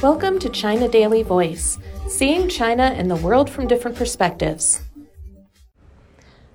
Welcome to China Daily Voice, seeing China and the world from different perspectives.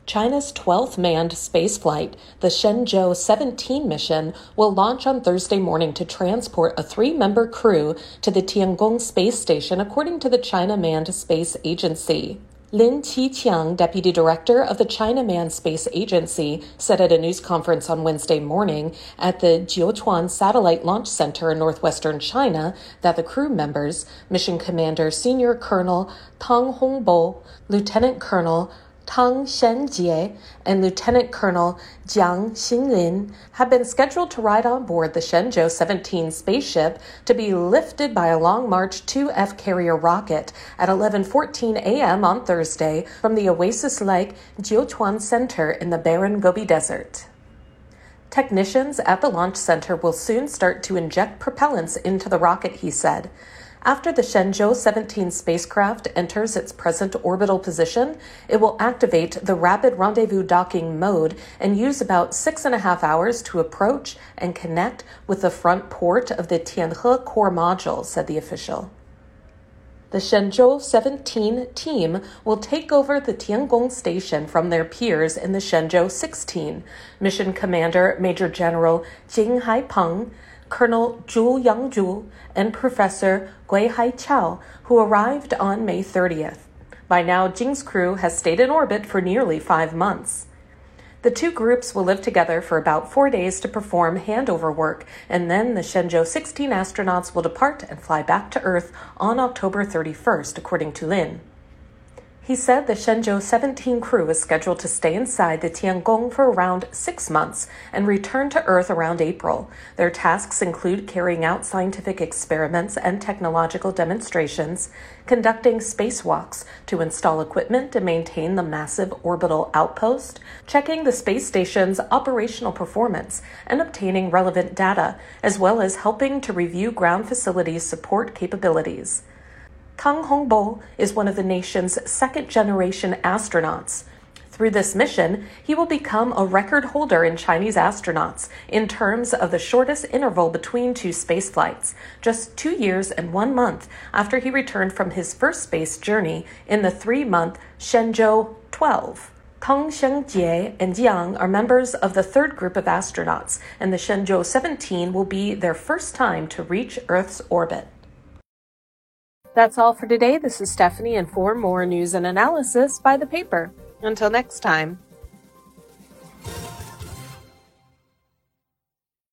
China's 12th manned spaceflight, the Shenzhou 17 mission, will launch on Thursday morning to transport a three member crew to the Tiangong space station, according to the China Manned Space Agency. Lin Xiqiang, deputy director of the China Manned Space Agency, said at a news conference on Wednesday morning at the Jiuquan Satellite Launch Center in northwestern China that the crew members, Mission Commander Senior Colonel Tang Hongbo, Lieutenant Colonel Tang Shengjie and Lieutenant Colonel Jiang Xinlin have been scheduled to ride on board the Shenzhou 17 spaceship to be lifted by a Long March 2F carrier rocket at 11:14 a.m. on Thursday from the Oasis Lake Jiuquan Center in the barren Gobi Desert. Technicians at the launch center will soon start to inject propellants into the rocket, he said. After the Shenzhou 17 spacecraft enters its present orbital position, it will activate the rapid rendezvous docking mode and use about six and a half hours to approach and connect with the front port of the Tianhe core module, said the official. The Shenzhou 17 team will take over the Tiangong station from their peers in the Shenzhou 16. Mission Commander Major General Jing Haipeng Colonel Zhu Yangzhu and Professor Gui Haichao, who arrived on May 30th. By now, Jing's crew has stayed in orbit for nearly five months. The two groups will live together for about four days to perform handover work, and then the Shenzhou 16 astronauts will depart and fly back to Earth on October 31st, according to Lin. He said the Shenzhou 17 crew is scheduled to stay inside the Tiangong for around six months and return to Earth around April. Their tasks include carrying out scientific experiments and technological demonstrations, conducting spacewalks to install equipment to maintain the massive orbital outpost, checking the space station's operational performance, and obtaining relevant data, as well as helping to review ground facilities support capabilities. Tang Hongbo is one of the nation's second generation astronauts. Through this mission, he will become a record holder in Chinese astronauts in terms of the shortest interval between two space flights, just two years and one month after he returned from his first space journey in the three month Shenzhou 12. Tang Shengjie and Jiang are members of the third group of astronauts, and the Shenzhou 17 will be their first time to reach Earth's orbit. That's all for today. This is Stephanie, and for more news and analysis, by the paper. Until next time.